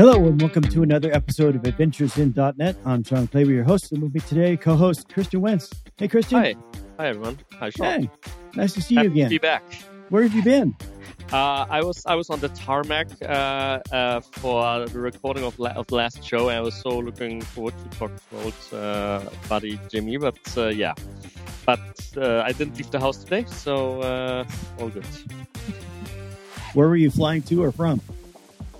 Hello and welcome to another episode of Adventures in .NET. I'm Shawn Clabough, your host, and with me today, co-host Christian Wenz. Hey, Christian. Hi. Hi, everyone. Hi, Shawn. Hey, nice to see Happy you again. To be back. Where have you been? Uh, I was I was on the tarmac uh, uh, for the recording of, la- of the last show, I was so looking forward to talk to old uh, buddy Jimmy. But uh, yeah, but uh, I didn't leave the house today, so uh, all good. Where were you flying to or from?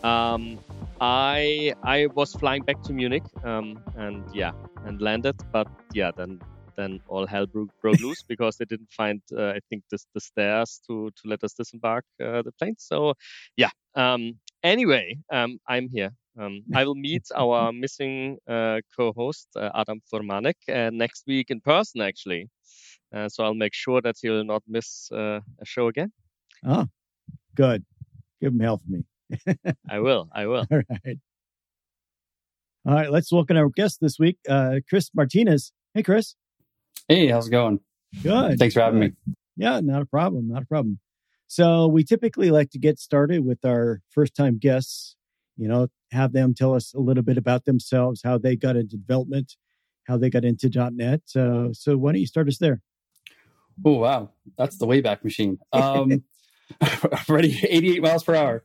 Um, I I was flying back to Munich, um, and yeah, and landed. But yeah, then then all hell broke, broke loose because they didn't find uh, I think the the stairs to to let us disembark uh, the plane. So yeah. Um, anyway, um, I'm here. Um, I will meet our missing uh, co-host uh, Adam Furmanek uh, next week in person, actually. Uh, so I'll make sure that he'll not miss uh, a show again. Oh, good. Give him hell for me. I will. I will. All right. All right, let's welcome our guest this week, uh, Chris Martinez. Hey, Chris. Hey, how's it going? Good. Thanks for having me. Yeah, not a problem. Not a problem. So we typically like to get started with our first time guests, you know, have them tell us a little bit about themselves, how they got into development, how they got into .NET. Uh, so why don't you start us there? Oh, wow. That's the Wayback Machine. Um, ready 88 miles per hour.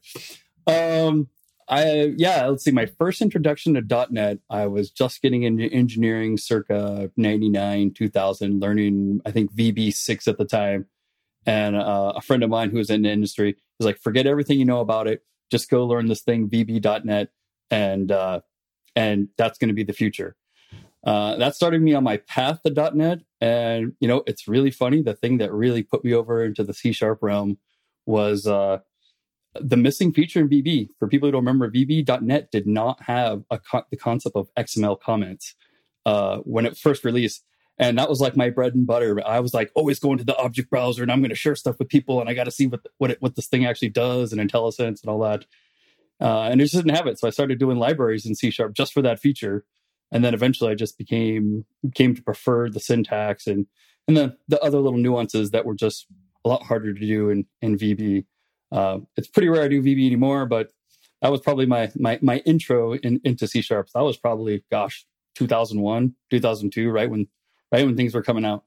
Um, I, yeah, let's see. My first introduction to .NET, I was just getting into engineering circa 99, 2000, learning, I think VB6 at the time. And uh, a friend of mine who was in the industry was like, forget everything you know about it. Just go learn this thing, VB.NET. And, uh, and that's going to be the future. Uh, that started me on my path to .NET. And, you know, it's really funny. The thing that really put me over into the C sharp realm was uh, the missing feature in VB. For people who don't remember, VB.NET did not have co- the concept of XML comments uh, when it first released. And that was like my bread and butter. I was like always going to the object browser and I'm going to share stuff with people and I got to see what what it, what this thing actually does and IntelliSense and all that. Uh, and it just didn't have it, so I started doing libraries in C sharp just for that feature. And then eventually, I just became came to prefer the syntax and and then the other little nuances that were just a lot harder to do in in VB. Uh, it's pretty rare I do VB anymore, but that was probably my my my intro in, into C sharp. That was probably gosh 2001, 2002, right when right when things were coming out.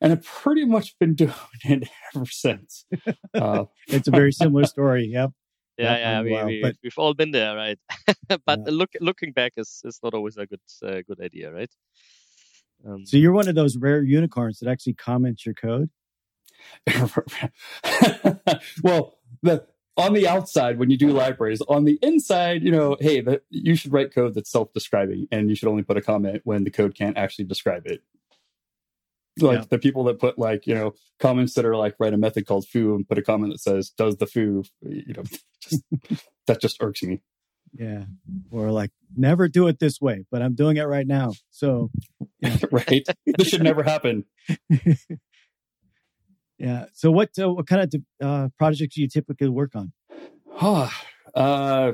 And I've pretty much been doing it ever since. Uh, It's a very similar story. Yep. Yeah, Not yeah, we, while, we, but- we've all been there, right? but Yeah. look, looking back is, is not always a good uh, good idea, right? Um, So you're one of those rare unicorns that actually comments your code. well, the on the outside when you do libraries, on the inside, you know, hey, the, you should write code that's self-describing, and you should only put a comment when the code can't actually describe it. Like Yeah. the people that put like you know comments that are like write a method called foo and put a comment that says does the foo, you know, just, that just irks me. Yeah. Or like, never do it this way, but I'm doing it right now. So, right? this should never happen. Yeah. So what uh, what kind of uh, projects do you typically work on? Huh. uh,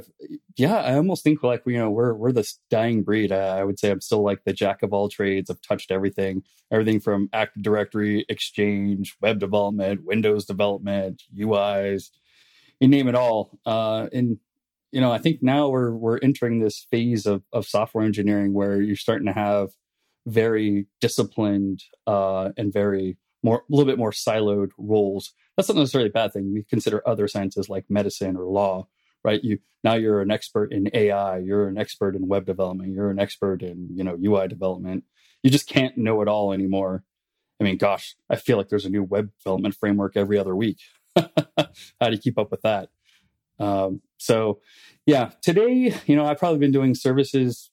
yeah, I almost think like you know we're we're this dying breed. Uh, I would say I'm still like the jack of all trades. I've touched everything, everything from Active Directory, Exchange, web development, Windows development, UIs, you name it all. Uh, and you know, I think now we're we're entering this phase of of software engineering where you're starting to have very disciplined uh, and very more a little bit more siloed roles. That's not necessarily a bad thing. We consider other sciences like medicine or law, right? You now you're an expert in AI, you're an expert in web development, you're an expert in you know UI development. You just can't know it all anymore. I mean, gosh, I feel like there's a new web development framework every other week. How do you keep up with that? Um, so, yeah, today, you know, I've probably been doing services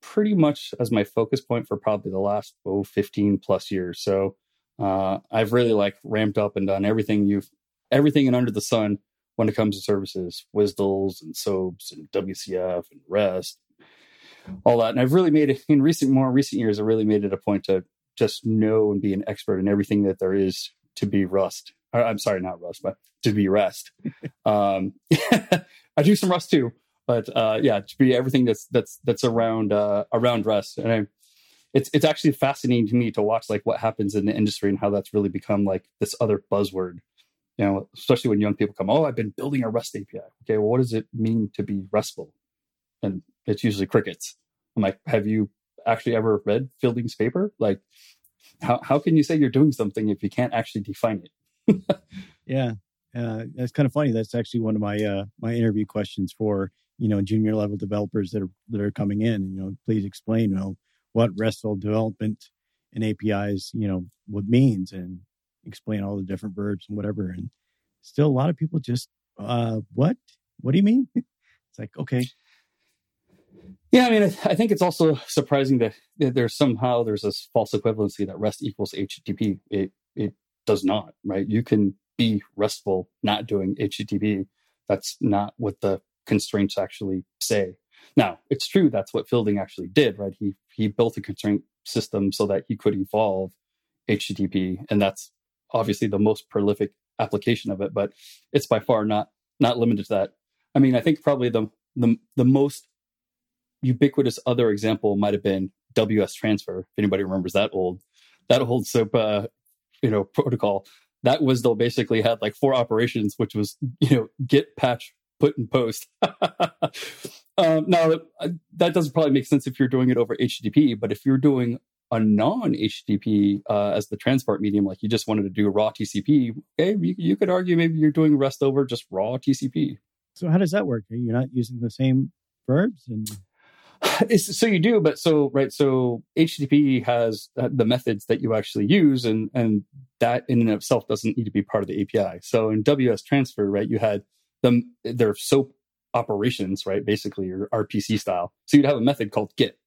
pretty much as my focus point for probably the last oh, 15 plus years. So, uh, I've really like ramped up and done everything you've everything and under the sun when it comes to services, WSDLs and SOAPs and WCF and REST, all that. And I've really made it in recent, more recent years, I really made it a point to just know and be an expert in everything that there is to be Rust. I'm sorry, not Rust, but to be REST. um, I do some Rust too, but uh, yeah, to be everything that's that's that's around uh, around Rust. And I, it's it's actually fascinating to me to watch like what happens in the industry and how that's really become like this other buzzword. You know, especially when young people come, oh, I've been building a REST API. Okay, well, what does it mean to be RESTful? and it's usually crickets. I'm like, have you actually ever read Fielding's paper? Like, how how can you say you're doing something if you can't actually define it? yeah, uh, that's kind of funny. That's actually one of my uh, my interview questions for you know junior level developers that are that are coming in. You know, please explain you know what RESTful development and APIs you know what means and explain all the different verbs and whatever. And still, a lot of people just uh, what what do you mean? it's like okay. Yeah, I mean, I think it's also surprising that there's somehow there's this false equivalency that REST equals HTTP. It it does not, right? You can be RESTful not doing HTTP. That's not what the constraints actually say. Now, it's true that's what Fielding actually did, right? He he built a constraint system so that he could evolve HTTP, and that's obviously the most prolific application of it. But it's by far not not limited to that. I mean, I think probably the the the most ubiquitous other example might have been WS transfer. If anybody remembers that old that old SOAP uh, you know protocol, that was they'll basically had like four operations, which was you know get patch put and post. um, now uh, that doesn't probably make sense if you're doing it over HTTP, but if you're doing a non-HTTP uh, as the transport medium, like you just wanted to do raw TCP, okay, you, you could argue maybe you're doing REST over just raw TCP. So how does that work? You're not using the same verbs and so you do, but so right. So HTTP has uh, the methods that you actually use, and and that in and of itself doesn't need to be part of the API. So in WS transfer, right, you had them their SOAP operations, right, basically your RPC style. So you'd have a method called get,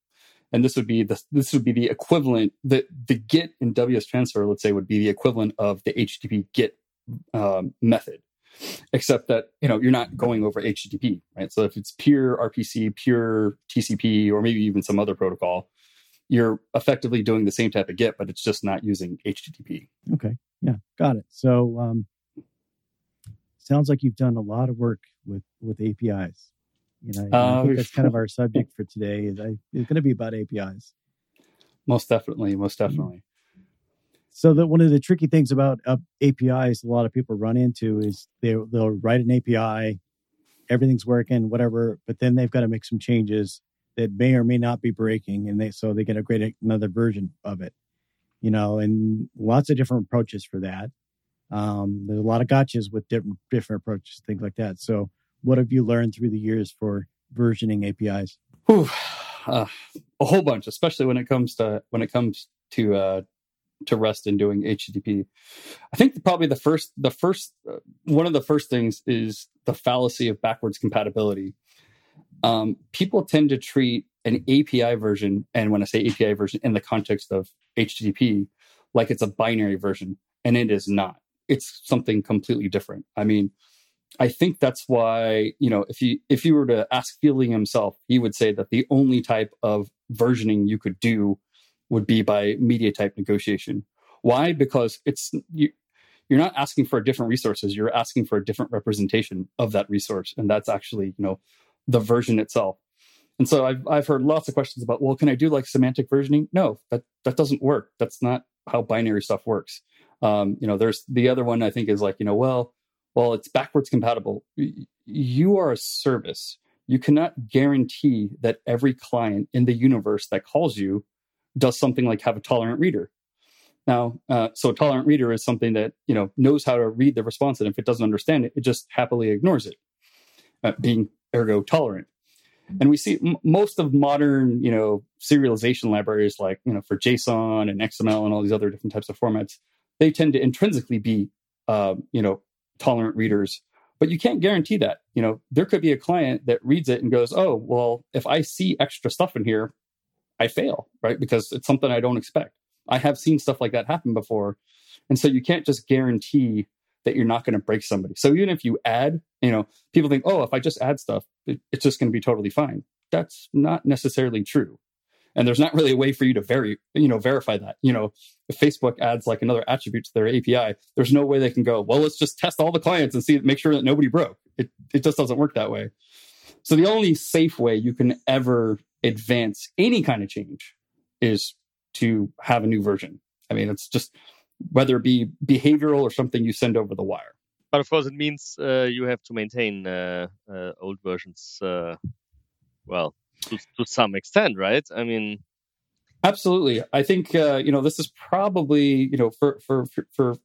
and this would be the this would be the equivalent. The the get in WS transfer, let's say, would be the equivalent of the HTTP get um, method. Except that you know you're not going over http right? So if it's pure rpc pure tcp or maybe even some other protocol you're effectively doing the same type of get but it's just not using http okay. Yeah. Got it. So um sounds like you've done a lot of work with with apis you know uh, i think that's kind of our subject for today is I, it's going to be about apis most definitely most definitely. So that one of the tricky things about uh, APIs, a lot of people run into is they they'll write an API, everything's working, whatever, but then they've got to make some changes that may or may not be breaking, and they so they get a great another version of it, you know, and lots of different approaches for that. Um, there's a lot of gotchas with different different approaches, things like that. So, what have you learned through the years for versioning APIs? Uh, a whole bunch, especially when it comes to when it comes to uh, to rest and doing HTTP. I think probably the first, the first, uh, one of the first things is the fallacy of backwards compatibility. Um, people tend to treat an API version, and when I say API version in the context of HTTP, like it's a binary version, and it is not. It's something completely different. I mean, I think that's why you know if you if you were to ask Fielding himself, he would say that the only type of versioning you could do would be by media type negotiation. Why? Because it's you, you're not asking for different resources. You're asking for a different representation of that resource, and that's actually you know the version itself. And so I've I've heard lots of questions about, well, can I do like semantic versioning? No, that that doesn't work. That's not how binary stuff works. Um, you know, there's the other one I think is like, you know, well, well, it's backwards compatible. You are a service. You cannot guarantee that every client in the universe that calls you does something like have a tolerant reader. Now, uh, so a tolerant reader is something that you know knows how to read the response, and if it doesn't understand it, it just happily ignores it, uh, being ergo tolerant. And we see m- most of modern, you know, serialization libraries, like you know, for JSON and XML and all these other different types of formats, they tend to intrinsically be, uh, you know, tolerant readers. But you can't guarantee that. You know, there could be a client that reads it and goes, "Oh, well, if I see extra stuff in here, I fail, right? Because it's something I don't expect. I have seen stuff like that happen before. And so you can't just guarantee that you're not going to break somebody. So even if you add, you know, people think, oh, if I just add stuff, it, it's just going to be totally fine. That's not necessarily true. And there's not really a way for you to vary, you know, verify that. You know, if Facebook adds like another attribute to their API, there's no way they can go, well, let's just test all the clients and see, make sure that nobody broke. It, it just doesn't work that way. So the only safe way you can ever advance any kind of change is to have a new version. I mean, it's just whether it be behavioral or something you send over the wire. But of course, it means uh, you have to maintain uh, uh, old versions uh, well, to, to some extent, right? I mean, absolutely. I think uh, you know this is probably you know for for for, for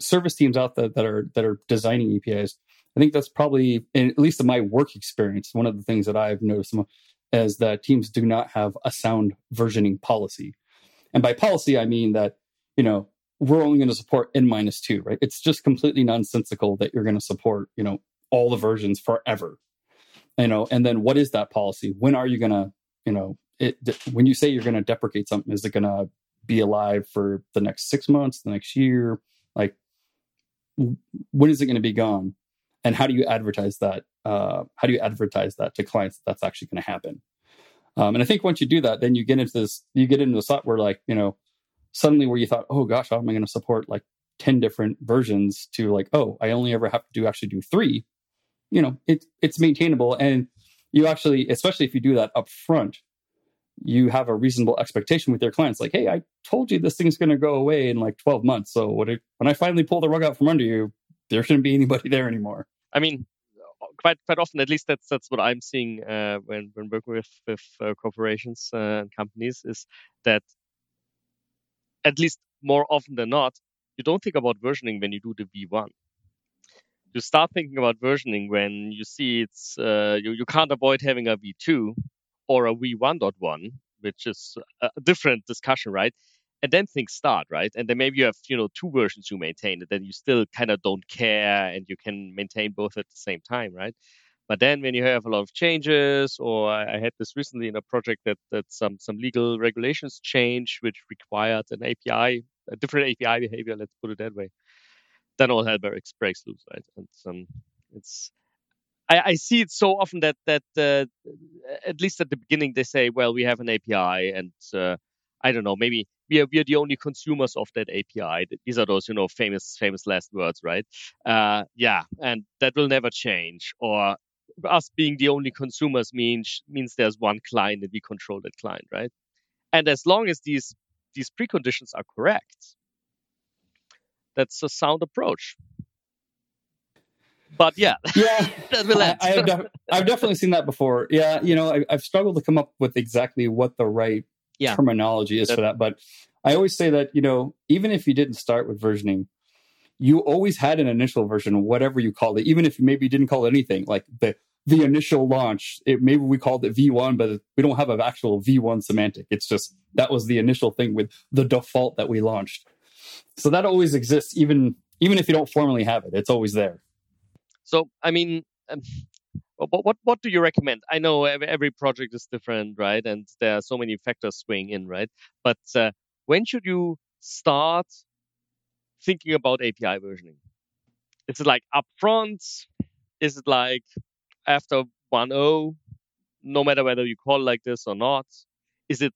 service teams out there that are that are designing APIs. I think that's probably, at least in my work experience, one of the things that I've noticed is that teams do not have a sound versioning policy. And by policy, I mean that you know we're only going to support n minus two, right? It's just completely nonsensical that you're going to support you know all the versions forever you know and then what is that policy? When are you going to you know it when you say you're going to deprecate something is it going to be alive for the next six months the next year? Like when is it going to be gone? And how do you advertise that uh, how do you advertise that to clients that that's actually going to happen? Um, and i think once you do that then you get into this you get into the spot where like you know suddenly where you thought oh gosh how am i going to support like 10 different versions to like oh i only ever have to do actually do three you know it, it's maintainable. And you actually especially if you do that up front you have a reasonable expectation with your clients. Like hey i told you this thing's going to go away in like 12 months. So when, i finally pull the rug out from under you there shouldn't be anybody there anymore. I mean quite quite often at least that's that's what i'm seeing uh, when when working with with uh, corporations uh, and companies is that at least more often than not you don't think about versioning when you do the v1 you start thinking about versioning when you see it's uh, you, you can't avoid having a v2 or a v1.1 which is a different discussion right? And then things start right? And then maybe you have you know two versions you maintain and then you still kind of don't care and you can maintain both at the same time right? But then when you have a lot of changes or i had this recently in a project that that some some legal regulations change which required an api a different api behavior let's put it that way then all hell breaks, loose, right? And um, it's I, I, see it so often that that uh, at least at the beginning they say, well, we have an API, and uh, I don't know, maybe we are we are the only consumers of that API. These are those you know famous famous last words, right? Uh, yeah, and that will never change. Or us being the only consumers means means there's one client and we control that client, right? And as long as these these preconditions are correct, that's a sound approach. But yeah, yeah, I, I have def- I've definitely seen that before. Yeah, you know, I, have struggled to come up with exactly what the right yeah. terminology is that, for that. But I always say that you know, even if you didn't start with versioning, you always had an initial version, whatever you called it, even if you maybe didn't call it anything like the the initial launch. It, maybe we called it V1, but we don't have an actual V1 semantic. It's just that was the initial thing with the default that we launched. So that always exists, even even if you don't formally have it. It's always there. So I mean, um, what what what do you recommend? I know every project is different, right? And there are so many factors swing in, right? But uh, when should you start thinking about API versioning? Is it like upfront? Is it like after 1.0? No matter whether you call like this or not. Is it?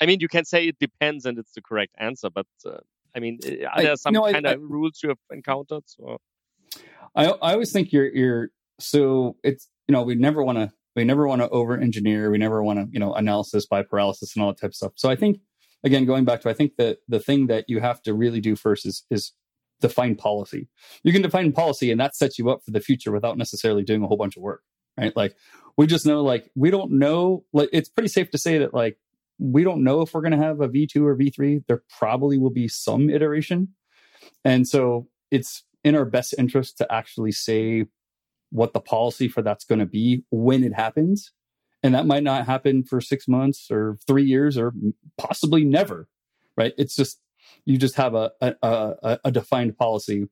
I mean, you can say it depends, and it's the correct answer. But uh, I mean, eh, are there some kind I, of rules you have encountered? Or? I I always think you're you're so it's you know we never want to we never want to over engineer we never want to you know analysis by paralysis and all that type of stuff. So I think again going back to I think that the thing that you have to really do first is is define policy. You can define policy and that sets you up for the future without necessarily doing a whole bunch of work, right? Like we just know like we don't know like it's pretty safe to say that like we don't know if we're going to have a V2 or V3. There probably will be some iteration. And so it's in our best interest to actually say what the policy for that's going to be when it happens. And that might not happen for six months or three years or possibly never, right? It's just, you just have a, a, a, a defined policy.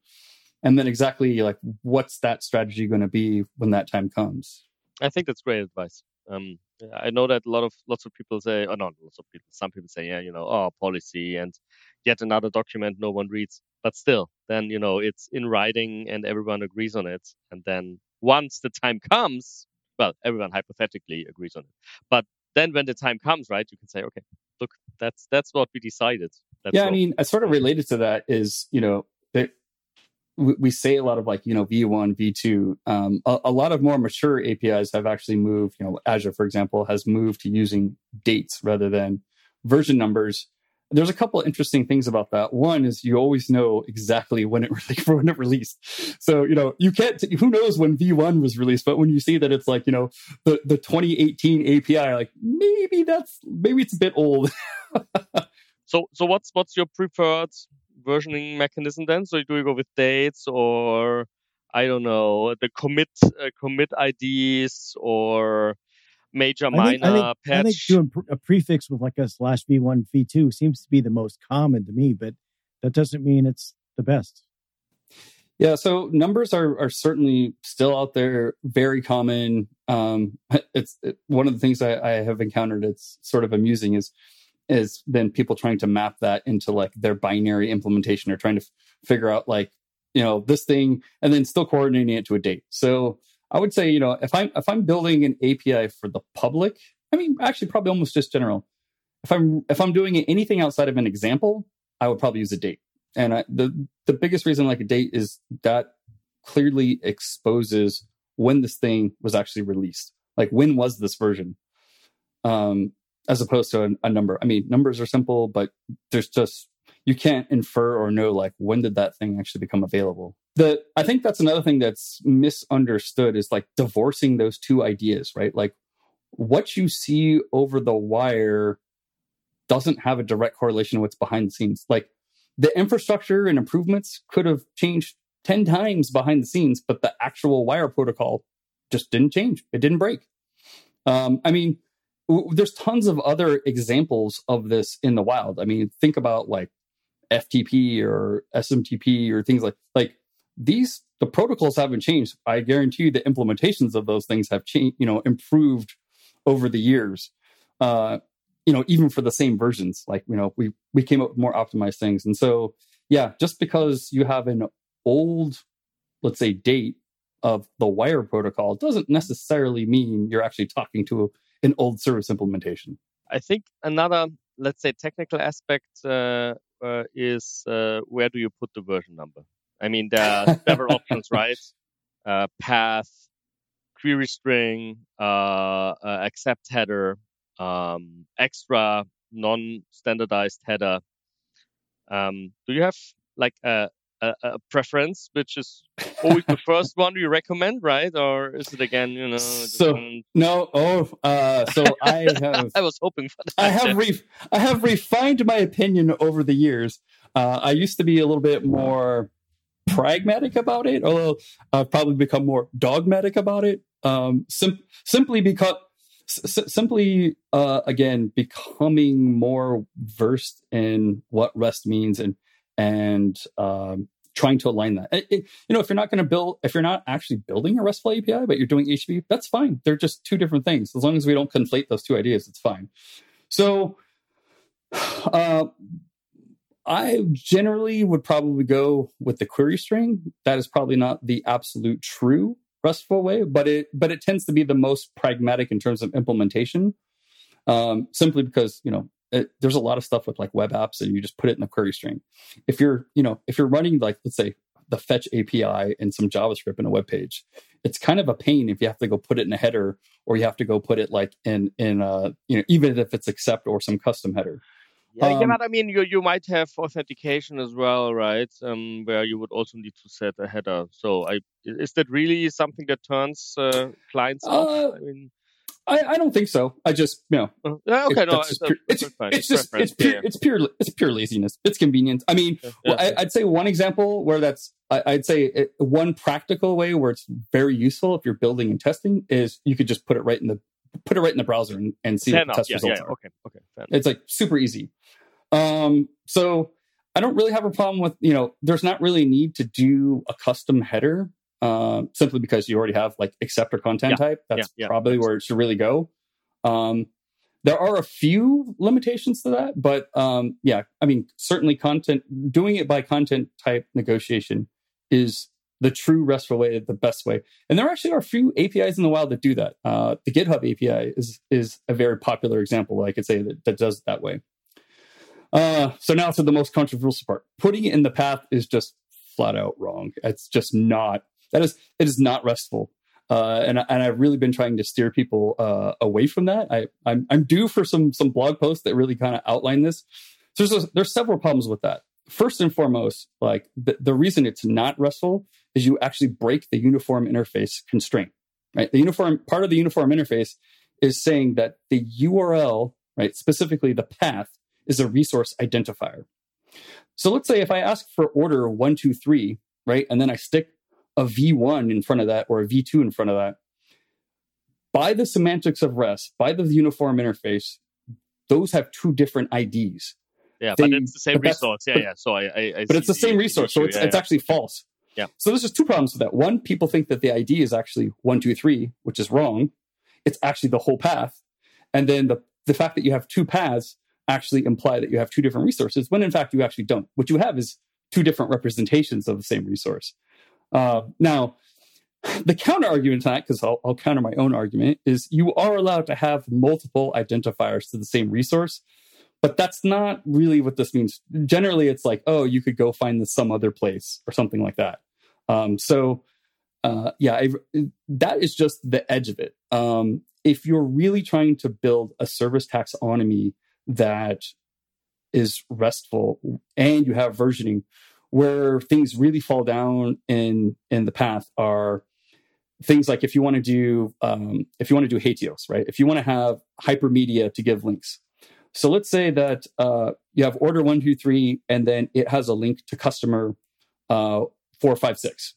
And then exactly like what's that strategy going to be when that time comes? I think that's great advice. Um, I know that a lot of lots of people say, oh no, lots of people, some people say, yeah, you know, oh, policy and yet another document no one reads. But still, then you know it's in writing and everyone agrees on it. And then once the time comes, well, everyone hypothetically agrees on it. But then when the time comes, right, you can say, okay, look, that's that's what we decided. That's yeah. I mean, uh, sort of related to that is, you know, that we, say a lot of like you know v1 v2 um, a, a, lot of more mature apis have actually moved you know azure for example has moved to using dates rather than version numbers there's a couple of interesting things about that. One is you always know exactly when it when it released. So you know you can't. Who knows when V1 was released? But when you see that it's like you know the the 2018 API, like maybe that's maybe it's a bit old. so so what's what's your preferred versioning mechanism then? So do you go with dates or I don't know the commit uh, commit IDs or major minor I think, I think, patch. I think doing a prefix with like a slash v1 v2 seems to be the most common to me, but that doesn't mean it's the best. Yeah, so numbers are are certainly still out there, very common. Um, it's it, one of the things I, I have encountered. It's sort of amusing is is then people trying to map that into like their binary implementation or trying to f- figure out like you know this thing and then still coordinating it to a date. So I would say, you know, if I'm if I'm building an API for the public, I mean, actually, probably almost just general. If I'm if I'm doing anything outside of an example, I would probably use a date. And I, the the biggest reason I like a date is that clearly exposes when this thing was actually released. Like when was this version? Um, as opposed to a, a number. I mean, numbers are simple, but there's just you can't infer or know like when did that thing actually become available. The i think that's another thing that's misunderstood is like divorcing those two ideas right? Like what you see over the wire doesn't have a direct correlation with what's behind the scenes. Like the infrastructure and improvements could have changed 10 times behind the scenes but the actual wire protocol just didn't change. It didn't break. Um, i mean there's tons of other examples of this in the wild i mean think about like ftp or smtp or things like like these the protocols haven't changed. I guarantee you the implementations of those things have changed, you know, improved over the years. Uh, you know, even for the same versions, like you know, we we came up with more optimized things. And so, yeah, just because you have an old, let's say, date of the wire protocol doesn't necessarily mean you're actually talking to an old service implementation. I think another, let's say, technical aspect uh, uh, is uh, where do you put the version number? I mean, there are several options, right? Uh, path, query string, uh, uh, accept header, um, extra non-standardized header. Um, do you have like a, a, a, preference, which is always the first one you recommend, right? Or is it again, you know? So no, oh, uh, so I have. I was hoping for that. I have re- I have refined my opinion over the years. Uh, I used to be a little bit more pragmatic about it, although I've probably become more dogmatic about it. Um, sim- simply because, s- simply uh, again, becoming more versed in what REST means and and um, trying to align that. It, it, you know, if you're not going to build, if you're not actually building a RESTful API, but you're doing HTTP, that's fine. They're just two different things. As long as we don't conflate those two ideas, it's fine. So, uh, I generally would probably go with the query string. That is probably not the absolute true RESTful way, but it but it tends to be the most pragmatic in terms of implementation. Um, simply because you know it, there's a lot of stuff with like web apps, and you just put it in the query string. If you're you know if you're running like let's say the fetch API and some JavaScript in a web page, it's kind of a pain if you have to go put it in a header or you have to go put it like in in uh you know even if it's accept or some custom header. Yeah, um, I mean, you you might have authentication as well, right? Um, where you would also need to set a header. So, I is that really something that turns uh, clients uh, off? I mean, I, I don't think so. I just you know. Uh, okay, it, no, it's, pure, it's, it's, just it's pure, yeah. it's pure it's pure laziness. It's convenience. I mean, yeah, well, I, would say one example where that's I, would say it, one practical way where it's very useful if you're building and testing is you could just put it right in the put it right in the browser and, and see what the test yeah, results yeah, are. Okay, okay. It's like super easy. Um, so I don't really have a problem with, you know, there's not really a need to do a custom header uh, simply because you already have like acceptor content yeah, type. That's yeah, yeah, probably where it should really go. Um, there are a few limitations to that, but um, yeah, I mean, certainly content, doing it by content type negotiation is the true RESTful way, the best way. And there actually are a few APIs in the wild that do that. Uh, the GitHub API is is a very popular example, I could say, that, that does it that way. Uh, so now to the most controversial part. Putting it in the path is just flat out wrong. It's just not. That is it is not restful. Uh, and and I've really been trying to steer people uh, away from that. I I'm, I'm due for some some blog posts that really kind of outline this. So there's, a, there's several problems with that. First and foremost, like the, the reason it's not RESTful is you actually break the uniform interface constraint, right? The uniform part of the uniform interface is saying that the URL, right, specifically the path, is a resource identifier. So let's say if I ask for order one, two, three, right, and then I stick a V1 in front of that or a V2 in front of that, by the semantics of REST, by the uniform interface, those have two different IDs. Yeah, they, but it's the same resource. Yeah, but, yeah. So I, I, I but it's the, the same resource, so it's, yeah, it's yeah. actually false. Yeah. So there's just two problems with that. One, people think that the ID is actually one, two, three, which is wrong. It's actually the whole path. And then the the fact that you have two paths actually imply that you have two different resources, when in fact you actually don't. What you have is two different representations of the same resource. Uh, now, the counter argument to that, because I'll, I'll counter my own argument, is you are allowed to have multiple identifiers to the same resource, but that's not really what this means. Generally, it's like, oh, you could go find this some other place or something like that. Um, so, uh, yeah, I've, that is just the edge of it. Um, if you're really trying to build a service taxonomy that is restful and you have versioning, where things really fall down in in the path are things like if you want to do um, if you want to do HATEOAS, right? If you want to have hypermedia to give links. So let's say that uh, you have order one, two, three, and then it has a link to customer uh, four, five, six.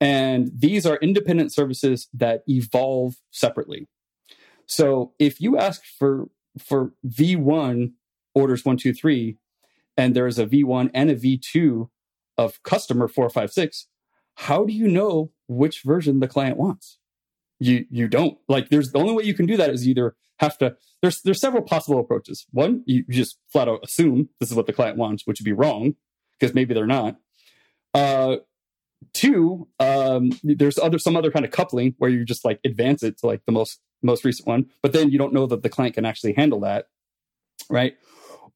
And these are independent services that evolve separately. So if you ask for for V1 orders one, two, three, and there's a V1 and a V2 of customer 456, how do you know which version the client wants? You you don't. Like there's the only way you can do that is either have to there's there's several possible approaches. One, you just flat out assume this is what the client wants, which would be wrong, because maybe they're not. Uh two, um, there's other some other kind of coupling where you just like advance it to like the most most recent one, but then you don't know that the client can actually handle that, right?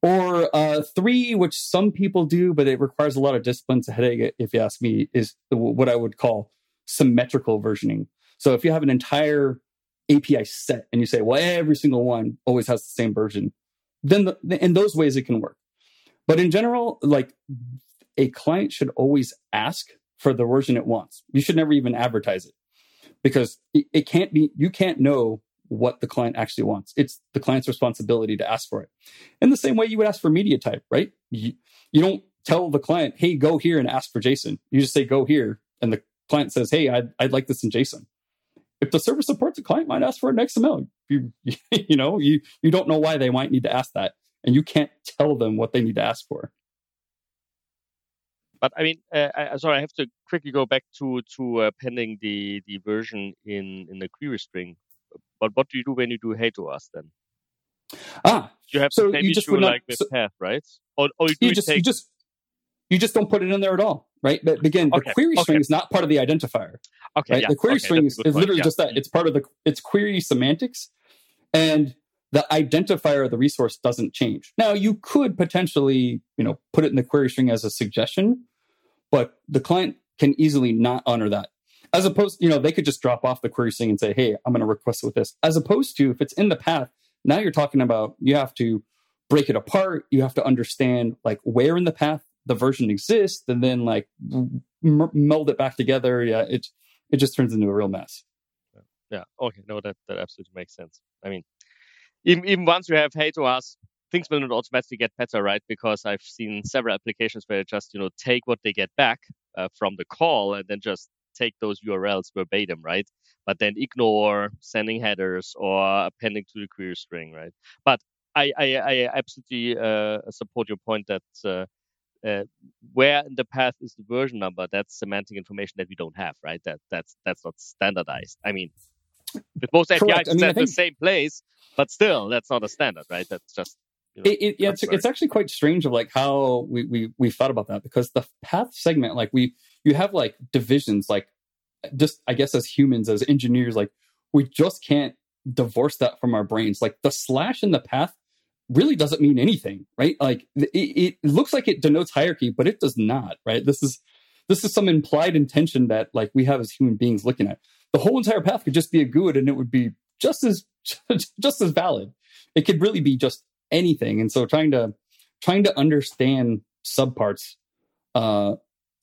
Or uh, three, which some people do, but it requires a lot of discipline. It's a headache, if you ask me, is what I would call symmetrical versioning. So if you have an entire API set and you say, well, every single one always has the same version, then the, in those ways it can work. But in general, like a client should always ask for the version it wants. You should never even advertise it because it, it can't be, you can't know what the client actually wants. It's the client's responsibility to ask for it. In the same way you would ask for media type, right? You, you don't tell the client, hey, go here and ask for JSON. You just say, go here. And the client says, hey, I'd, I'd like this in JSON. If the service supports, the client might ask for an XML. You, you know, you, you don't know why they might need to ask that. And you can't tell them what they need to ask for. But I mean, uh, I, sorry, I have to quickly go back to to uh, pending the the version in in the query string but what do you do when you do HATEOAS then? Ah, you have so the same you just issue like with so, path, right? Or, or you, you just take... you just you just don't put it in there at all, right? But again, okay. the query okay. string is not part of the identifier. Okay, right? yeah. the query okay, string is, is literally yeah. just that. It's part of the it's query semantics, and the identifier of the resource doesn't change. Now, you could potentially, you know, put it in the query string as a suggestion, but the client can easily not honor that as opposed, you know, they could just drop off the query string and say, hey, I'm going to request with this. As opposed to if it's in the path, now you're talking about you have to break it apart. You have to understand like where in the path the version exists and then like m- meld it back together. Yeah, it, it just turns into a real mess. Yeah. Okay. No, that, that absolutely makes sense. I mean, even, even once you have HATEOAS, things will not automatically get better, right? Because I've seen several applications where they just, you know, take what they get back uh, from the call and then just take those URLs verbatim, right? But then ignore sending headers or appending to the query string, right? But I, I, I absolutely uh, support your point that uh, uh, where in the path is the version number? That's semantic information that we don't have, right? That that's that's not standardized. I mean, with most APIs, I mean, it's at the same place, but still, that's not a standard, right? That's just you know, it, it, yeah, it's, it's, actually quite strange of like how we, we we thought about that because the path segment, like we you have like divisions, like just I guess as humans, as engineers, like we just can't divorce that from our brains. Like the slash in the path really doesn't mean anything, right? Like it, it looks like it denotes hierarchy, but it does not, right? This is this is some implied intention that like we have as human beings looking at. The whole entire path could just be a GUID and it would be just as just as valid. It could really be just anything. And so trying to trying to understand subparts uh,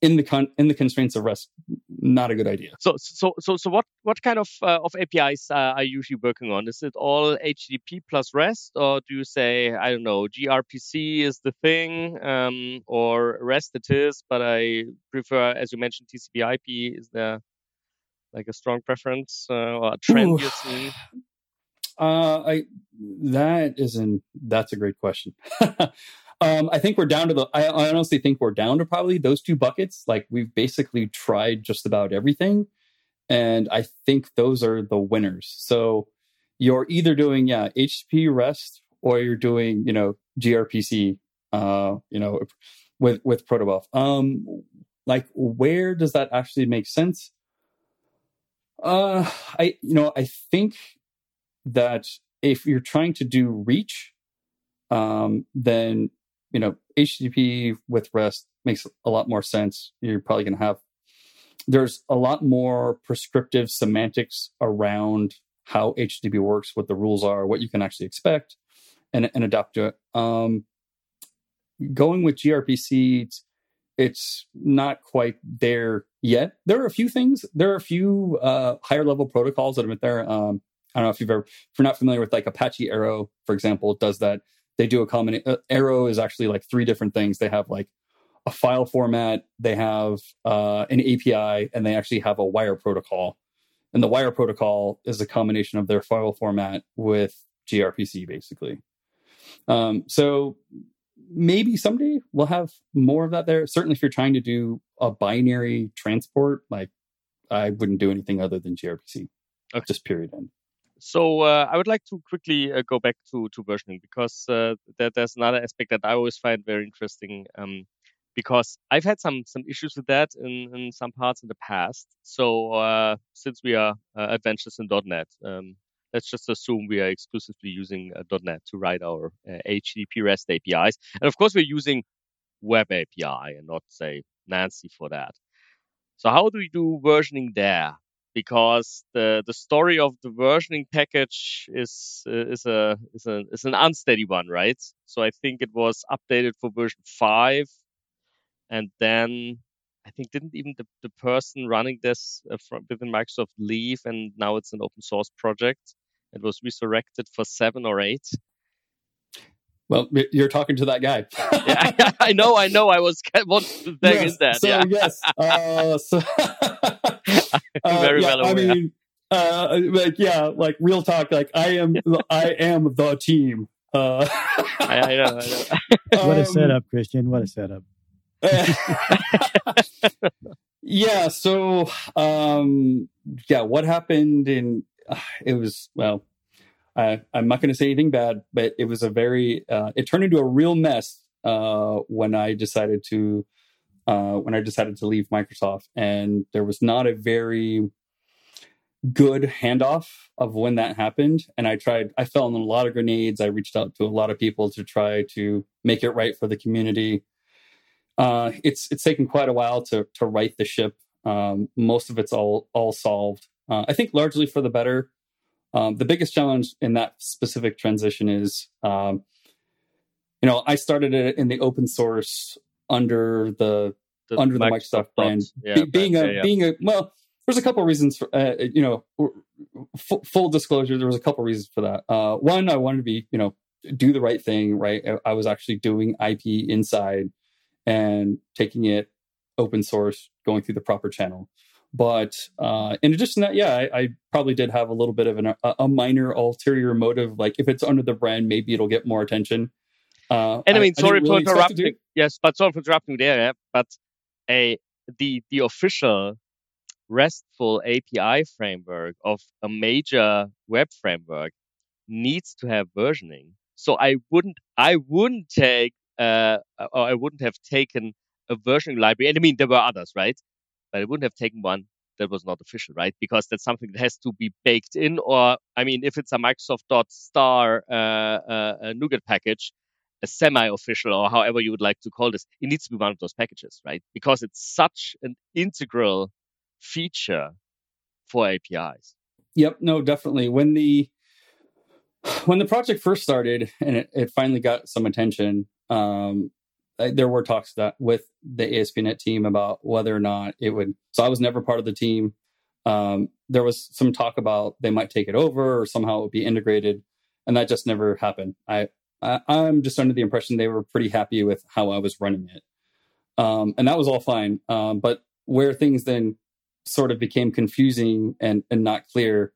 in the con- in the constraints of REST, not a good idea. So so so so what what kind of uh, of APIs uh, are you usually working on? Is it all HTTP plus REST, or do you say I don't know gRPC is the thing, um, or REST it is, but I prefer, as you mentioned, TCP/IP. Is there like a strong preference uh, or a trend you're seeing? Uh, I that isn't that's a great question. um, I think we're down to the. I, honestly think we're down to probably those two buckets. Like we've basically tried just about everything, and I think those are the winners. So you're either doing yeah HTTP REST or you're doing you know gRPC. Uh, you know with with protobuf. Um, like where does that actually make sense? Uh, I you know I think that if you're trying to do reach, um, then you know HTTP with REST makes a lot more sense. You're probably going to have there's a lot more prescriptive semantics around how HTTP works, what the rules are, what you can actually expect, and, and adapt to it. Um, going with gRPC, it's, not quite there yet. There are a few things. There are a few uh, higher level protocols that have been there. Um, I don't know if you've ever, if you're not familiar with like Apache Arrow, for example, does that. They do a common uh, Arrow is actually like three different things. They have like a file format, they have uh, an API, and they actually have a wire protocol. And the wire protocol is a combination of their file format with gRPC, basically. Um, so maybe someday we'll have more of that there. Certainly, if you're trying to do a binary transport, like I wouldn't do anything other than gRPC. Okay. Just period end. So uh, I would like to quickly uh, go back to, to versioning because uh, there, there's another aspect that I always find very interesting. Um, because I've had some some issues with that in, in some parts in the past. So uh, since we are uh, adventures in .NET, um, let's just assume we are exclusively using uh, .NET to write our HTTP REST APIs, and of course we're using Web API and not say Nancy for that. So how do you do versioning there? Because the the story of the versioning package is uh, is a is a is an unsteady one, right? So I think it was updated for version five, and then I think didn't even the, the person running this uh, from within Microsoft leave, and now it's an open source project. It was resurrected for seven or eight. Well, you're talking to that guy. yeah, I, I, know, I know. I was what the thing yes, is that? So yeah. yes, uh, so uh, very yeah, well aware. I mean, uh, like yeah, like real talk. Like I am, I am the team. Uh, I, I, know, I know. what a um, setup, Christian! What a setup. yeah. So, um, yeah, what happened in? Uh, it was well. I, I'm not going to say anything bad, but it was a very. Uh, it turned into a real mess uh, when I decided to uh, when I decided to leave Microsoft, and there was not a very good handoff of when that happened. And I tried, I fell on a lot of grenades. I reached out to a lot of people to try to make it right for the community. Uh, it's it's taken quite a while to to right the ship. Um, most of it's all all solved. Uh, I think largely for the better. Um, the biggest challenge in that specific transition is, um, you know, I started it in the open source under the, the under the Microsoft, brand. Yeah, Be, being a yeah, being a well, there's a couple of reasons for uh, you know f- full disclosure. There was a couple reasons for that. Uh, one, I wanted to be you know do the right thing. Right, I was actually doing IP inside and taking it open source, going through the proper channel. But uh, in addition to that, yeah, I, I, probably did have a little bit of an, a, a minor ulterior motive. Like if it's under the brand, maybe it'll get more attention. Uh, and I mean, sorry I for interrupting. Yes, but sorry for interrupting there. Yeah? But a the the official RESTful API framework of a major web framework needs to have versioning. So I wouldn't I wouldn't take uh, or I wouldn't have taken a versioning library. And I mean there were others, right? But I wouldn't have taken one that was not official, right? Because that's something that has to be baked in. Or I mean, if it's a Microsoft dot star uh, uh, NuGet package, a semi-official or however you would like to call this, it needs to be one of those packages, right? Because it's such an integral feature for APIs. Yep, no, definitely. When the when the project first started and it, it finally got some attention, Um, there were talks that with the ASP.NET team about whether or not it would. So I was never part of the team. Um, there was some talk about they might take it over or somehow it would be integrated, and that just never happened. I, I am just under the impression they were pretty happy with how I was running it, um, and that was all fine. Um, but where things then sort of became confusing and and not clear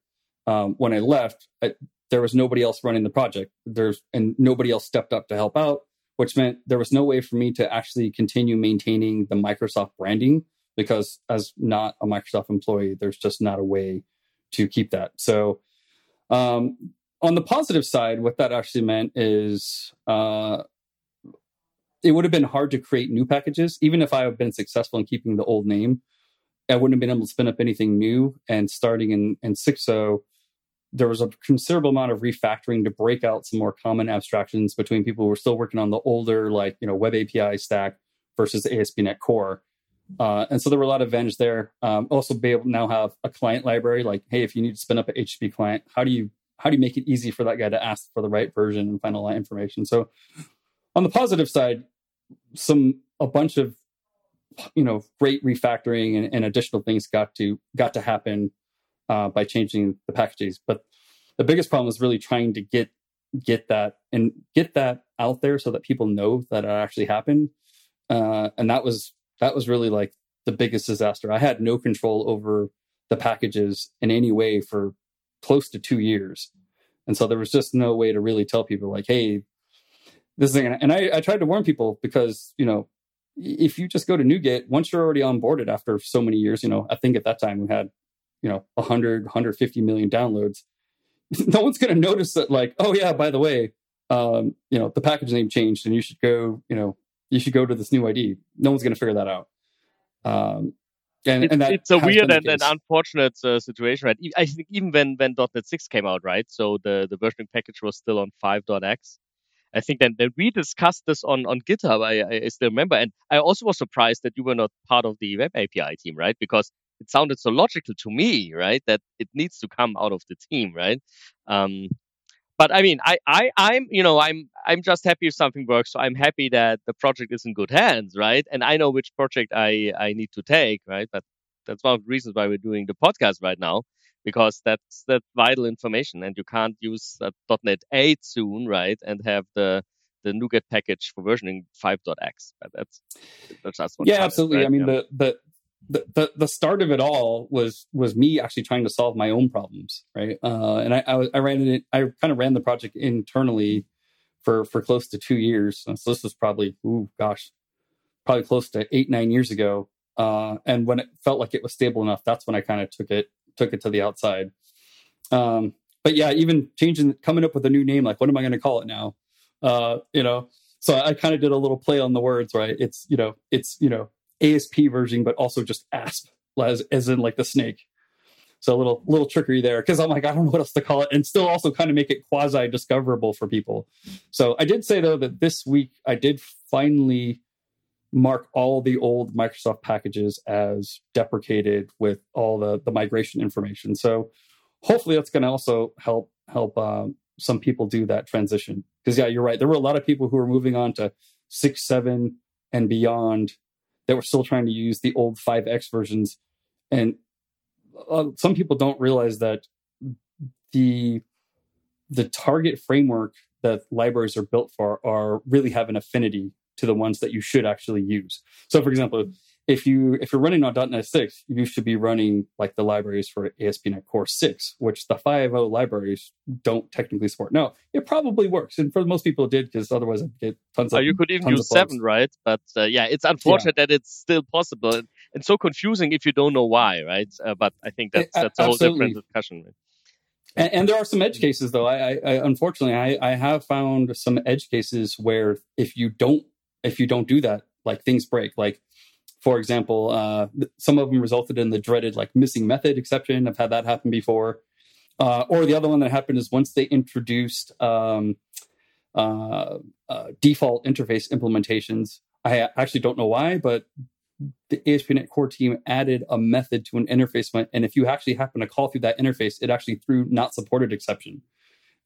um, when I left, I, there was nobody else running the project. There's and nobody else stepped up to help out which meant there was no way for me to actually continue maintaining the Microsoft branding because as not a Microsoft employee, there's just not a way to keep that. So um, on the positive side, what that actually meant is uh, it would have been hard to create new packages, even if I had been successful in keeping the old name. I wouldn't have been able to spin up anything new. And starting in, in 6.0, there was a considerable amount of refactoring to break out some more common abstractions between people who were still working on the older, like you know, web API stack versus ASP.NET Core. Uh, and so there were a lot of advantages there. Um, also, be able to now have a client library. Like, hey, if you need to spin up an HTTP client, how do you how do you make it easy for that guy to ask for the right version and find all that information? So, on the positive side, some a bunch of you know great refactoring and, and additional things got to got to happen uh, by changing the packages. But the biggest problem is really trying to get get that and get that out there so that people know that it actually happened. Uh, and that was that was really like the biggest disaster. I had no control over the packages in any way for close to two years, and so there was just no way to really tell people like, hey, this thing. And I, I tried to warn people because you know if you just go to NuGet, once you're already onboarded after so many years, you know, I think at that time we had you know 100 150 million downloads. No one's going to notice that like oh yeah by the way um, you know the package name changed and you should go you know you should go to this new id no one's going to figure that out. Um, and, it's, and it's a weird and, and, unfortunate uh, situation, right? I think even when when .NET 6 came out, right? So the the versioning package was still on 5.x. I think then, then we discussed this on on GitHub. I, I still remember, and I also was surprised that you were not part of the web API team, right? Because it sounded so logical to me, right? That it needs to come out of the team, right? Um, but I mean, I, I, I'm, you know, I'm, I'm just happy if something works. So I'm happy that the project is in good hands, right? And I know which project I, I need to take, right? But that's one of the reasons why we're doing the podcast right now, because that's that vital information, and you can't use uh, .NET 8 soon, right? And have the the NuGet package for versioning 5.x. That's that's just yeah, absolutely. Right? I mean, yeah. the the the, the, the start of it all was was me actually trying to solve my own problems, right? Uh, and I, I, I ran it. I kind of ran the project internally for for close to two years. So this was probably, ooh, gosh, probably close to eight nine years ago. Uh, and when it felt like it was stable enough, that's when I kind of took it took it to the outside. Um, but yeah, even changing, coming up with a new name, like what am I going to call it now? Uh, you know, so I kind of did a little play on the words, right? It's you know, it's you know, ASP version, but also just ASP, as, as in like the snake. So a little little trickery there because I'm like I don't know what else to call it, and still also kind of make it quasi discoverable for people. So I did say though that this week I did finally mark all the old Microsoft packages as deprecated with all the the migration information. So hopefully that's going to also help help um, some people do that transition. Because yeah, you're right. There were a lot of people who were moving on to six, seven, and beyond that were still trying to use the old 5x versions. And uh, some people don't realize that the the target framework that libraries are built for are really have an affinity to the ones that you should actually use. So for example if you if you're running on .NET 6, you should be running like the libraries for ASP.NET Core 6, which the 5.0 libraries don't technically support. No, it probably works, and for most people it did because otherwise I'd get tons of. Oh, you could even use seven, right? But uh, yeah, it's unfortunate yeah. that it's still possible and, and, so confusing if you don't know why, right? Uh, but I think that's that's a whole different discussion. Right? And, and, there are some edge cases, though. I, I, I unfortunately I, I have found some edge cases where if you don't if you don't do that, like things break. Like for example, uh, some of them resulted in the dreaded like missing method exception. I've had that happen before. Uh, or the other one that happened is once they introduced um, uh, uh default interface implementations. I actually don't know why, but the ASP.NET Core team added a method to an interface, and if you actually happen to call through that interface, it actually threw not supported exception.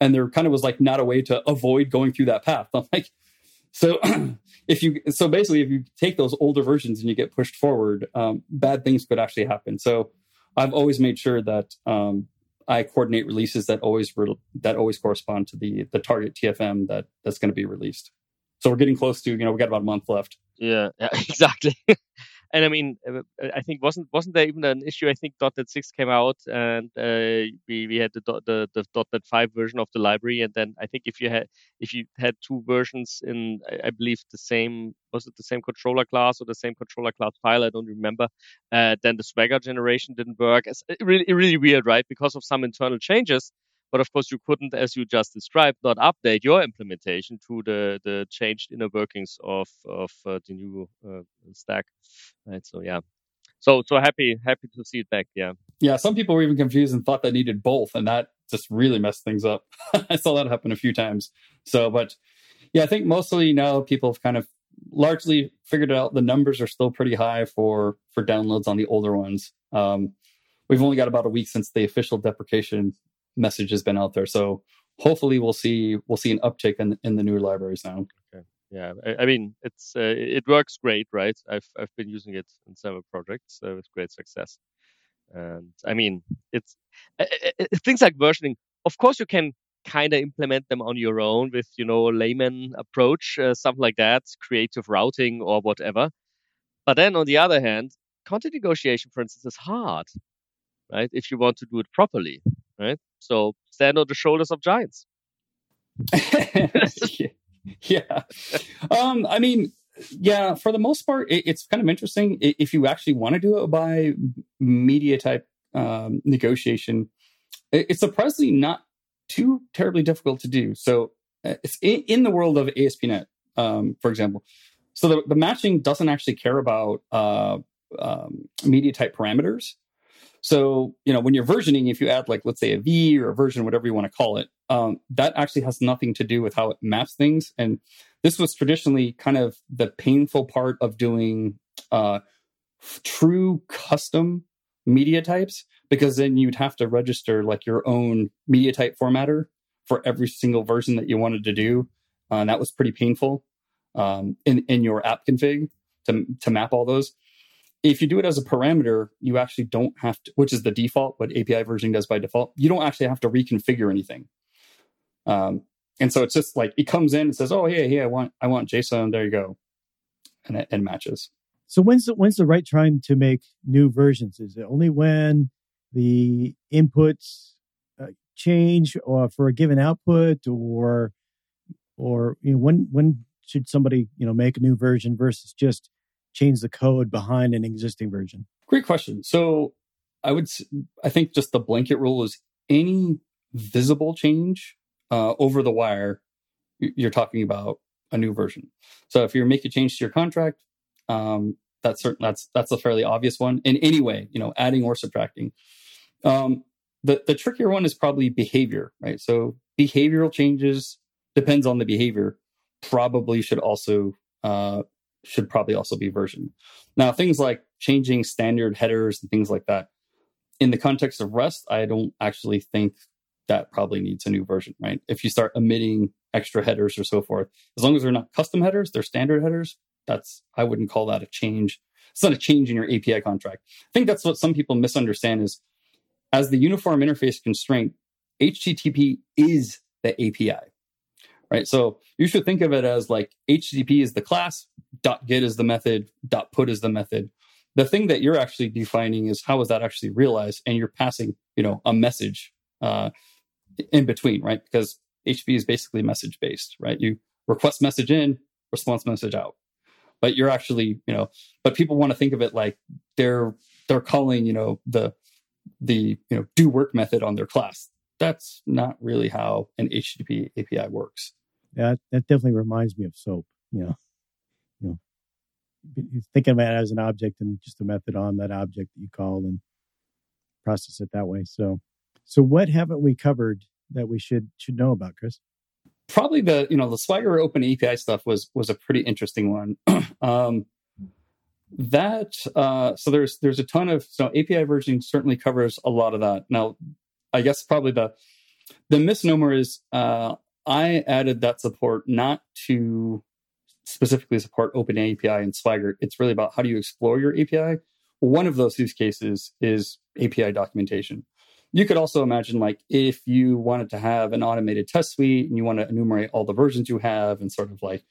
And there kind of was like not a way to avoid going through that path. I'm like, So if you so basically if you take those older versions and you get pushed forward, um, bad things could actually happen. So I've always made sure that um, I coordinate releases that always re- that always correspond to the the target TFM that that's going to be released. So we're getting close to you know we got about a month left. Yeah, yeah exactly. and I mean, uh, I think wasn't wasn't there even an issue? I think .NET six came out, and uh, we we had the, the the .NET five version of the library, and then I think if you had if you had two versions in, I, I believe the same was it the same controller class or the same controller class file? I don't remember. Uh, then the Swagger generation didn't work. It's really really weird, right? Because of some internal changes. But of course, you couldn't, as you just described, not update your implementation to the, the changed inner workings of of uh, the new uh, stack. Right. So yeah. So so happy happy to see it back. Yeah. Yeah. Some people were even confused and thought they needed both, and that just really messed things up. I saw that happen a few times. So, but yeah, I think mostly now people have kind of largely figured out the numbers are still pretty high for for downloads on the older ones. Um, we've only got about a week since the official deprecation message has been out there. So hopefully we'll see we'll see an uptick in in the newer libraries now. Okay. Yeah, I, I mean it's uh, it works great, right? I've I've been using it in several projects uh, with great success. And I mean, it's uh, things like versioning. Of course, you can kind of implement them on your own with you know layman approach, uh, something like that, creative routing or whatever. But then on the other hand, content negotiation, for instance, is hard, right? If you want to do it properly, right? So stand on the shoulders of giants. yeah. Um, I mean, yeah, for the most part, it, it's kind of interesting. If you actually want to do it by media type um, negotiation, it's surprisingly not too terribly difficult to do. So uh, it's in, in the world of ASP.NET, um, for example. So the, the matching doesn't actually care about uh, um, media type parameters. So, you know, when you're versioning, if you add like, let's say a V or a version, whatever you want to call it, um, that actually has nothing to do with how it maps things. And this was traditionally kind of the painful part of doing uh, true custom media types, because then you'd have to register like your own media type formatter for every single version that you wanted to do. Uh, and that was pretty painful um, in, in your app config to, to map all those if you do it as a parameter, you actually don't have to, which is the default, what API versioning does by default. You don't actually have to reconfigure anything. Um, and so it's just like it comes in and says, "Oh, yeah, yeah, I want, I want JSON." There you go, and it matches. So when's the when's the right time to make new versions? Is it only when the inputs uh, change, or for a given output, or or you know when when should somebody you know make a new version versus just change the code behind an existing version? Great question. So I would, I think just the blanket rule is any visible change uh, over the wire, you're talking about a new version. So if you're making a change to your contract, um, that's certain, that's that's a fairly obvious one. In any way, you know, adding or subtracting. Um, the the trickier one is probably behavior, right? So behavioral changes depends on the behavior. Probably should also uh, should probably also be versioned. Now, things like changing standard headers and things like that, in the context of REST, I don't actually think that probably needs a new version, right? If you start omitting extra headers or so forth, as long as they're not custom headers, they're standard headers, that's, I wouldn't call that a change. It's not a change in your API contract. I think that's what some people misunderstand is as the uniform interface constraint, HTTP is the API right? So you should think of it as like HTTP is the class, dot get is the method, dot put is the method. The thing that you're actually defining is how is that actually realized, and you're passing, you know, a message uh, in between, right? Because HTTP is basically message based, right? You request message in, response message out. But you're actually, you know, but people want to think of it like they're they're calling, you know, the the you know do work method on their class. That's not really how an HTTP API works. Yeah, that definitely reminds me of SOAP. You know, you know, thinking about it as an object and just a method on that object that you call and process it that way. So, so what haven't we covered that we should should know about, Chris? Probably the you know the Swagger Open API stuff was was a pretty interesting one. um, that uh, so there's there's a ton of so API versioning certainly covers a lot of that. Now, I guess probably the the misnomer is uh, I added that support not to specifically support Open API and Swagger. It's really about how do you explore your API. One of those use cases is API documentation. You could also imagine like if you wanted to have an automated test suite and you want to enumerate all the versions you have and sort of like,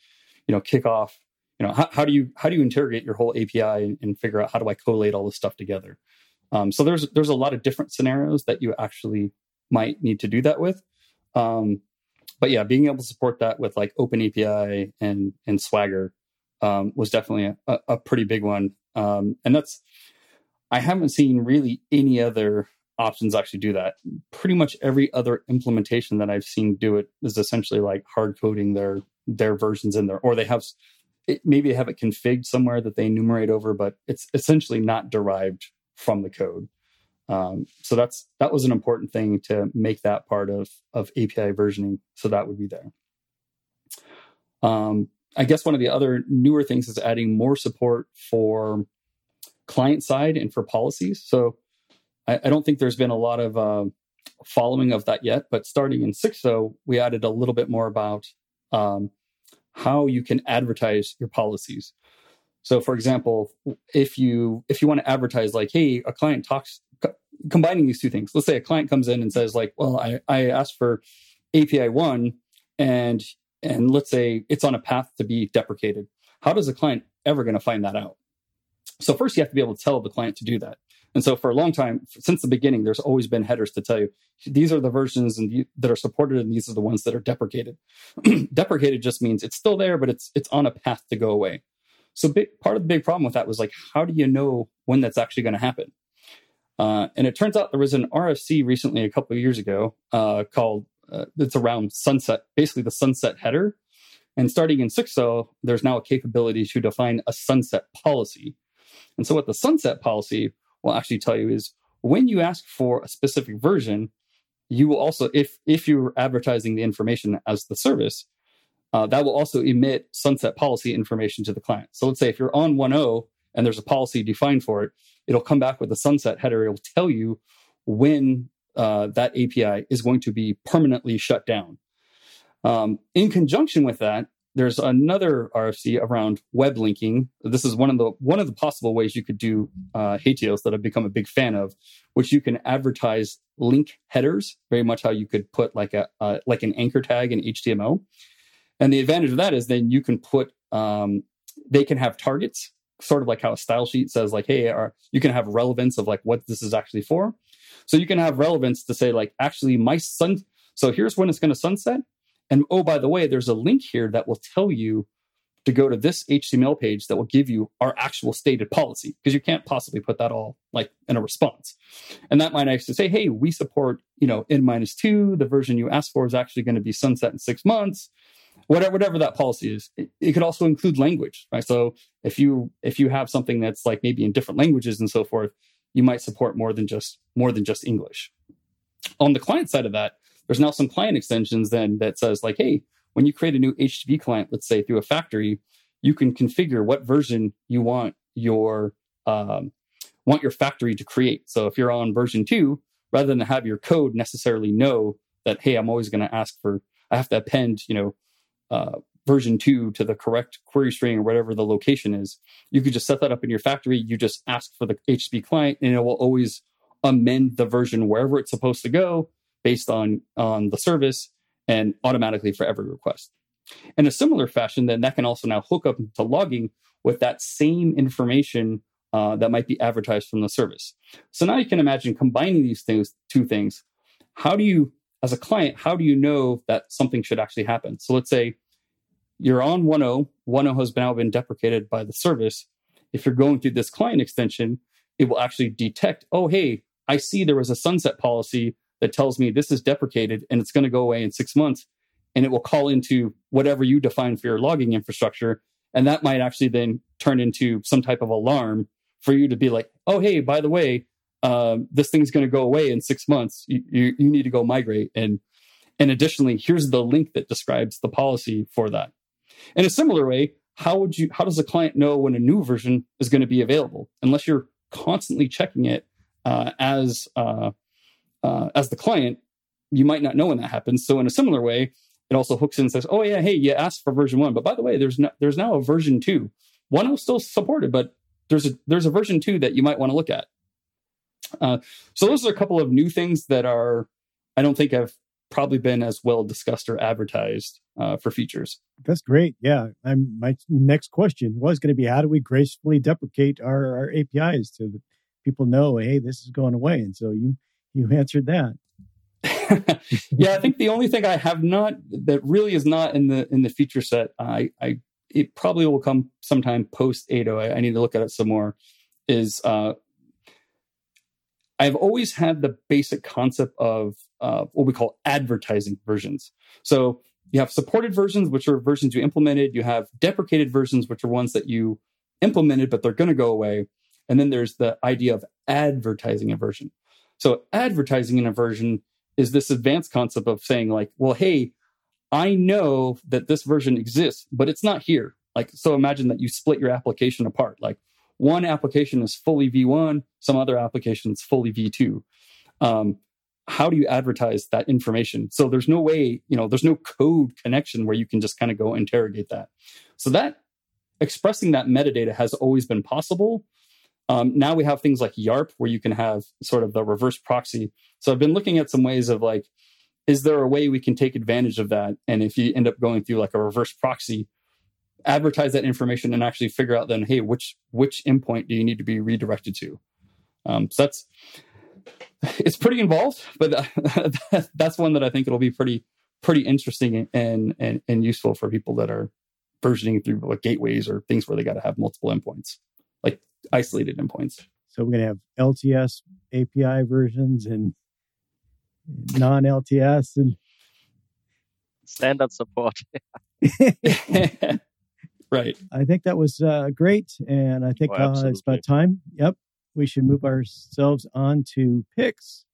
you know, kick off, you know, how, how do you how do you interrogate your whole API and, and, figure out how do I collate all this stuff together? Um, so there's there's a lot of different scenarios that you actually might need to do that with. Um, but yeah, being able to support that with like Open API and and Swagger um, was definitely a, a, pretty big one. Um, and that's I haven't seen really any other options actually do that. Pretty much every other implementation that I've seen do it is essentially like hard coding their their versions in there, or they have it, maybe they have it configured somewhere that they enumerate over, but it's essentially not derived from the code. Um, so that's that was an important thing to make that part of of API versioning. So that would be there. Um, I guess one of the other newer things is adding more support for client side and for policies. So I, I don't think there's been a lot of uh, following of that yet, but starting in 6.0, we added a little bit more about um, how you can advertise your policies. So, for example, if you if you want to advertise like, hey, a client talks combining these two things. Let's say a client comes in and says like, well, I, I asked for API one and and let's say it's on a path to be deprecated. How does a client ever going to find that out? So first you have to be able to tell the client to do that. And so for a long time, since the beginning, there's always been headers to tell you these are the versions and that are supported, and these are the ones that are deprecated. deprecated just means it's still there, but it's it's on a path to go away. So big, part of the big problem with that was like, how do you know when that's actually going to happen? Uh, and it turns out there was an RFC recently, a couple of years ago, uh, called uh, it's around sunset, basically the sunset header. And starting in 6.0, there's now a capability to define a sunset policy. And so, what the sunset policy will actually tell you is when you ask for a specific version, you will also, if if you're advertising the information as the service, uh, that will also emit sunset policy information to the client. So let's say if you're on 1.0 and there's a policy defined for it, it'll come back with a sunset header. It'll tell you when uh, that API is going to be permanently shut down. Um, in conjunction with that, there's another RFC around web linking. This is one of the one of the possible ways you could do uh, HATEOAS that I've become a big fan of, which you can advertise link headers, very much how you could put like a uh, like an anchor tag in HTML. And the advantage of that is then you can put um, they can have targets sort of like how a style sheet says like hey are, you can have relevance of like what this is actually for. So you can have relevance to say like actually my sun so here's when it's going to sunset. And oh by the way there's a link here that will tell you to go to this html page that will give you our actual stated policy because you can't possibly put that all like in a response. And that might actually say hey we support you know n minus two. The version you asked for is actually going to be sunset in six months whatever whatever that policy is it, it, could also include language right? So if you if you have something that's like maybe in different languages and so forth you might support more than just more than just english. On the client side of that there's now some client extensions then that says like hey when you create a new http client let's say through a factory you can configure what version you want your um, want your factory to create. So if you're on version 2 rather than have your code necessarily know that hey i'm always going to ask for i have to append you know uh, version two to the correct query string or whatever the location is. You could just set that up in your factory. You just ask for the HTTP client, and it will always amend the version wherever it's supposed to go based on on the service and automatically for every request. In a similar fashion, then that can also now hook up to logging with that same information uh, that might be advertised from the service. So now you can imagine combining these things, two things. How do you, as a client, how do you know that something should actually happen? So let's say you're on 1.0. 1.0 has now been deprecated by the service. If you're going through this client extension, it will actually detect, oh, hey, I see there was a sunset policy that tells me this is deprecated and it's going to go away in six months. And it will call into whatever you define for your logging infrastructure. And that might actually then turn into some type of alarm for you to be like, oh, hey, by the way, um, this thing's going to go away in six months. You, you, you need to go migrate. And, and additionally, here's the link that describes the policy for that. In a similar way, how would you how does a client know when a new version is going to be available unless you're constantly checking it uh, as uh, uh, as the client you might not know when that happens so in a similar way it also hooks in and says, "Oh yeah, hey, you asked for version one, but by the way, there's no, there's now a version two. One will still support it, but there's a there's a version two that you might want to look at." Uh, so those are a couple of new things that are I don't think have probably been as well discussed or advertised uh, for features. That's great. Yeah, I'm, my next question was going to be how do we gracefully deprecate our, our APIs to the people know, hey, this is going away, and so you you answered that. yeah, I think the only thing I have not that really is not in the in the feature set, I, I it probably will come sometime post 8.0. I, I need to look at it some more. Is uh, I've always had the basic concept of uh, what we call advertising versions. So you have supported versions, which are versions you implemented. You have deprecated versions, which are ones that you implemented, but they're going to go away. And then there's the idea of advertising a version. So advertising in a version is this advanced concept of saying like, well, hey, I know that this version exists, but it's not here. Like, so imagine that you split your application apart. Like one application is fully V1, some other applications fully V2. Um, how do you advertise that information? So there's no way, you know, there's no code connection where you can just kind of go interrogate that. So that expressing that metadata has always been possible. Um, now we have things like YARP where you can have sort of the reverse proxy. So I've been looking at some ways of like, is there a way we can take advantage of that? And if you end up going through like a reverse proxy, advertise that information and actually figure out then, hey, which which endpoint do you need to be redirected to? Um, so that's it's pretty involved, but that's one that I think it'll be pretty pretty interesting and and and useful for people that are versioning through like gateways or things where they got to have multiple endpoints like isolated endpoints. So we're going to have LTS API versions and non LTS and standard support. right. I think that was uh, great. And I think oh, uh, it's about time. Yep. We should move ourselves on to picks.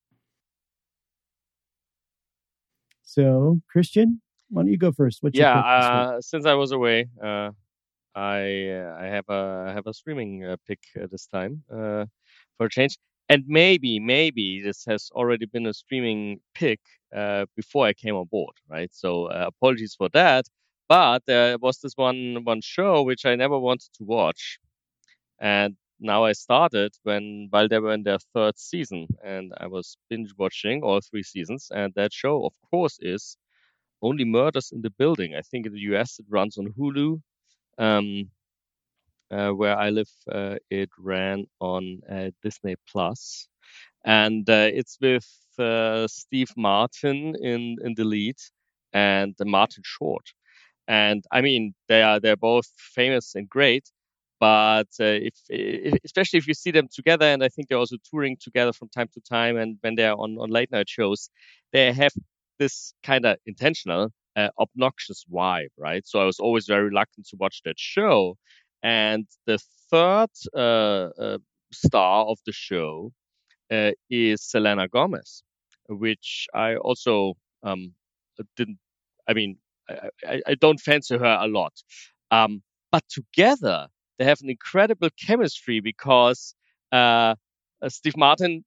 So, Christian, why don't you go first? What's yeah, uh, since I was away, uh, I uh, I have a I have a streaming uh, pick uh, this time uh, for a change, and maybe maybe this has already been a streaming pick uh, before I came on board, right? So uh, apologies for that. But there was this one one show which I never wanted to watch, and now I started when while they were in their third season, and I was binge watching all three seasons. And that show, of course, is Only Murders in the Building. I think in the US it runs on Hulu um, uh, where I live, uh, it ran on uh, Disney Plus, and uh, it's with uh, Steve Martin in in the lead and Martin Short. And I mean, they are they're both famous and great, but uh, if, if, especially if you see them together, and I think they're also touring together from time to time, and when they're on on late night shows, they have this kind of intentional uh, obnoxious vibe, right? So I was always very reluctant to watch that show. And the third uh, uh, star of the show uh, is Selena Gomez, which I also um, didn't. I mean, I, I, don't fancy her a lot, um, but together they have an incredible chemistry because uh, uh, Steve Martin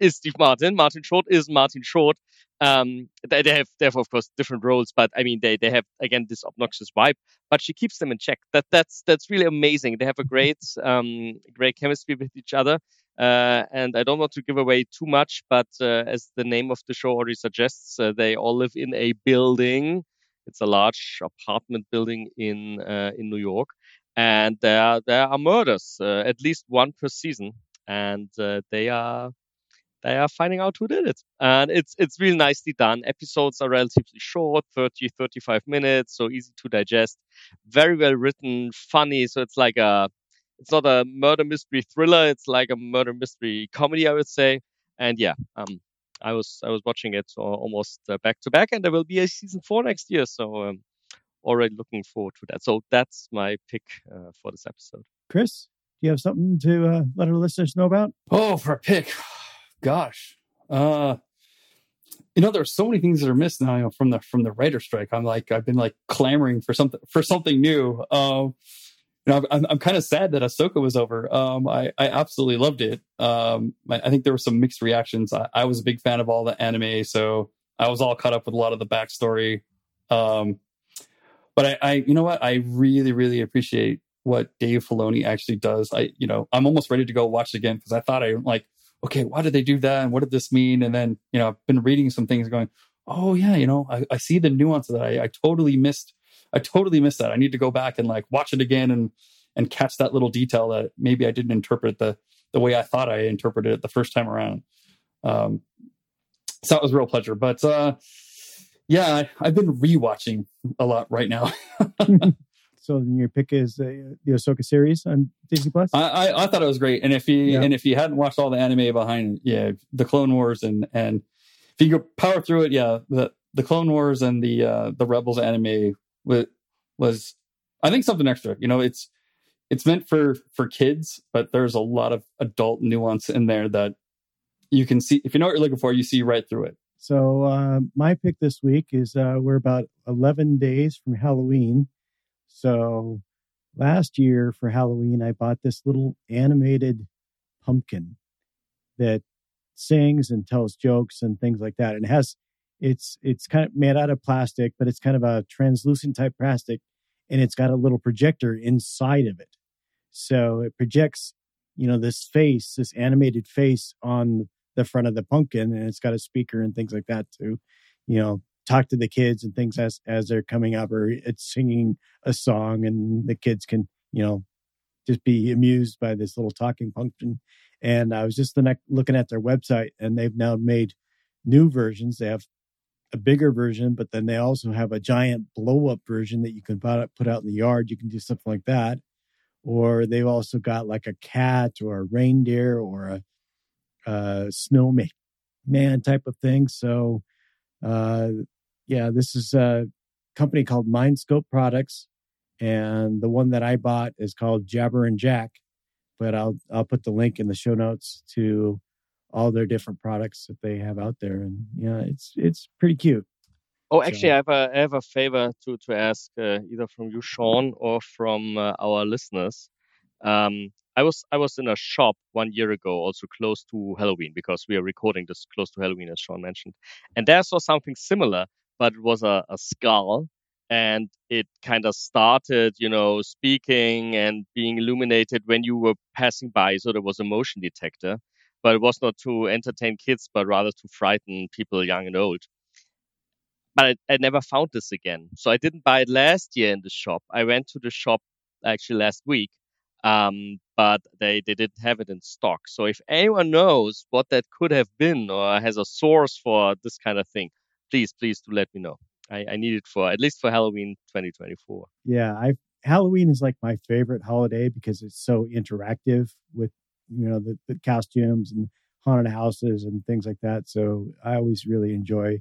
is Steve Martin, Martin Short is Martin Short, um, they, they, have they have of course different roles, but I mean they they have again this obnoxious vibe, but she keeps them in check. That that's that's really amazing. They have a great um, great chemistry with each other. Uh, and I don't want to give away too much, but uh, as the name of the show already suggests, uh, they all live in a building. It's a large apartment building in uh, in New York, and there there are murders, uh, at least one per season, and uh, they are they are finding out who did it. And it's it's really nicely done. Episodes are relatively short, 30, 35 minutes, so easy to digest. Very well written, funny. So it's like a it's not a murder mystery thriller, it's like a murder mystery comedy, I would say. And yeah, um I was I was watching it almost uh, back to back, and there will be a season four next year. So um, already looking forward to that. So that's my pick uh, for this episode. Chris, do you have something to uh, let our listeners know about? Oh, for a pick gosh, uh, you know, there's so many things that are missed now you know, from the from the writer strike. I'm like, I've been like clamoring for something for something new. Um, you know, I'm, I'm kind of sad that Ahsoka was over. Um, I, I absolutely loved it. Um, I, I think there were some mixed reactions. I, I was a big fan of all the anime, so I was all caught up with a lot of the backstory. Um, but I, I, you know what? I really, really appreciate what Dave Filoni actually does. I, you know, I'm almost ready to go watch again because I thought I like, okay, why did they do that? And what did this mean? And then, you know, I've been reading some things going, oh yeah, you know, I, I see the nuance that I, I totally missed. I totally missed that. I need to go back and like watch it again and and catch that little detail that maybe I didn't interpret the the way I thought I interpreted it the first time around. Um, so that was a real pleasure. But uh, yeah, I, have been rewatching a lot right now. so your pick is uh, the Ahsoka series on Disney Plus. I, I, I thought it was great, and if you yeah. and if you hadn't watched all the anime behind, yeah, the Clone Wars and and if you go power through it, yeah, the the Clone Wars and the uh, the Rebels anime was was I think something extra. You know, it's it's meant for for kids, but there's a lot of adult nuance in there that you can see. If you know what you're looking for, you see right through it. So uh, my pick this week is uh, we're about 11 days from Halloween. So last year for Halloween, I bought this little animated pumpkin that sings and tells jokes and things like that. And has it's it's kind of made out of plastic, but it's kind of a translucent type plastic, and it's got a little projector inside of it. So it projects, you know, this face, this animated face on the front of the pumpkin, and it's got a speaker and things like that to, you know, talk to the kids and things as as they're coming up, or it's singing a song, and the kids can, you know, just be amused by this little talking pumpkin. And I was just the next, looking at their website, and they've now made new versions. They have a bigger version, but then they also have a giant blow up version that you can put out in the yard. You can do something like that or they've also got like a cat or a reindeer or a, a snowman man type of thing. So, uh, yeah, this is a company called Mindscope Products, and the one that I bought is called Jabberin' Jack. But I'll I'll put the link in the show notes to all their different products that they have out there, and yeah, it's it's pretty cute. Oh, actually, so. I have a I have a favor to to ask uh, either from you, Shawn, or from uh, our listeners. Um, I was I was in a shop one year ago, also close to Halloween, because we are recording this close to Halloween, as Shawn mentioned, and there I saw something similar, but it was a, a skull, and it kind of started, you know, speaking and being illuminated when you were passing by. So there was a motion detector, but it was not to entertain kids, but rather to frighten people young and old but I, I, never found this again. So I didn't buy it last year in the shop. I went to the shop actually last week, um, but they, they didn't have it in stock. So if anyone knows what that could have been or has a source for this kind of thing, please, please do let me know. I, I need it for at least for Halloween 2024. Yeah, I Halloween is like my favorite holiday because it's so interactive with you know the, the costumes and haunted houses and things like that. So I always really enjoy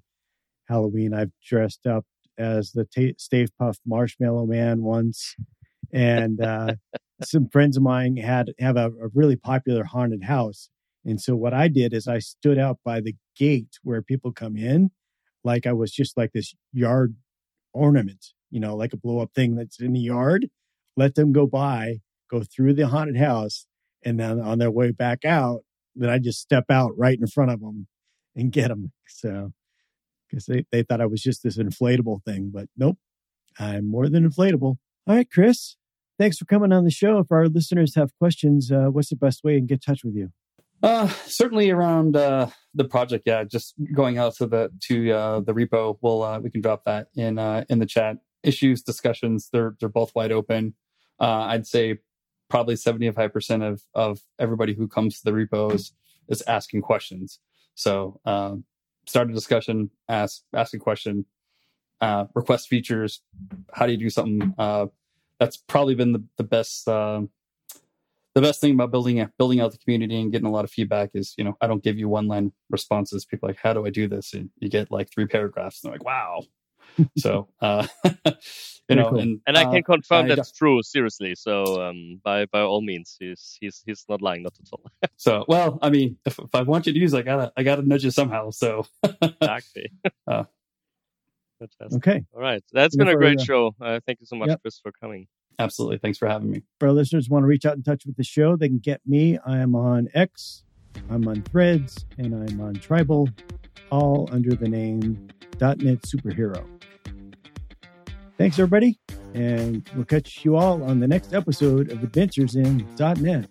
Halloween. I've dressed up as the t- Stay Puft Marshmallow Man once, and uh, some friends of mine had have a, a, really popular haunted house. And so what I did is I stood out by the gate where people come in, like I was just like this yard ornament, you know, like a blow up thing that's in the yard. Let them go by, go through the haunted house, and then on their way back out, then I just step out right in front of them and get them. So because they, they thought I was just this inflatable thing, but nope, I'm more than inflatable. All right, Chris, thanks for coming on the show. If our listeners have questions, uh, what's the best way to get in touch with you? Uh, certainly around uh, the project. Yeah, just going out to the to uh, the repo. We'll uh, we can drop that in uh, in the chat. Issues, discussions, they're they're both wide open. Uh, I'd say probably seventy five percent of of everybody who comes to the repo is, is asking questions. So um, start a discussion, ask ask a question, uh, request features. How do you do something? Uh, that's probably been the, the best uh, the best thing about building building out the community and getting a lot of feedback is you know I don't give you one line responses. People like how do I do this? And you get like three paragraphs. And they're like wow. So uh, you know, cool. and, and I can uh, confirm that's true. Seriously, so um, by by all means, he's he's he's not lying, not at all. so, well, I mean, if, if I want you to use, I gotta I gotta nudge you somehow. So exactly. Uh, Okay. All right. That's been a great show. Uh, thank you so much, yep. Chris, for coming. Absolutely. Thanks for having me. For our listeners want to reach out in touch with the show, they can get me. I am on X, I'm on Threads, and I'm on Tribal, all under the name .NET Superhero. Thanks, everybody. And we'll catch you all on the next episode of Adventures in .NET.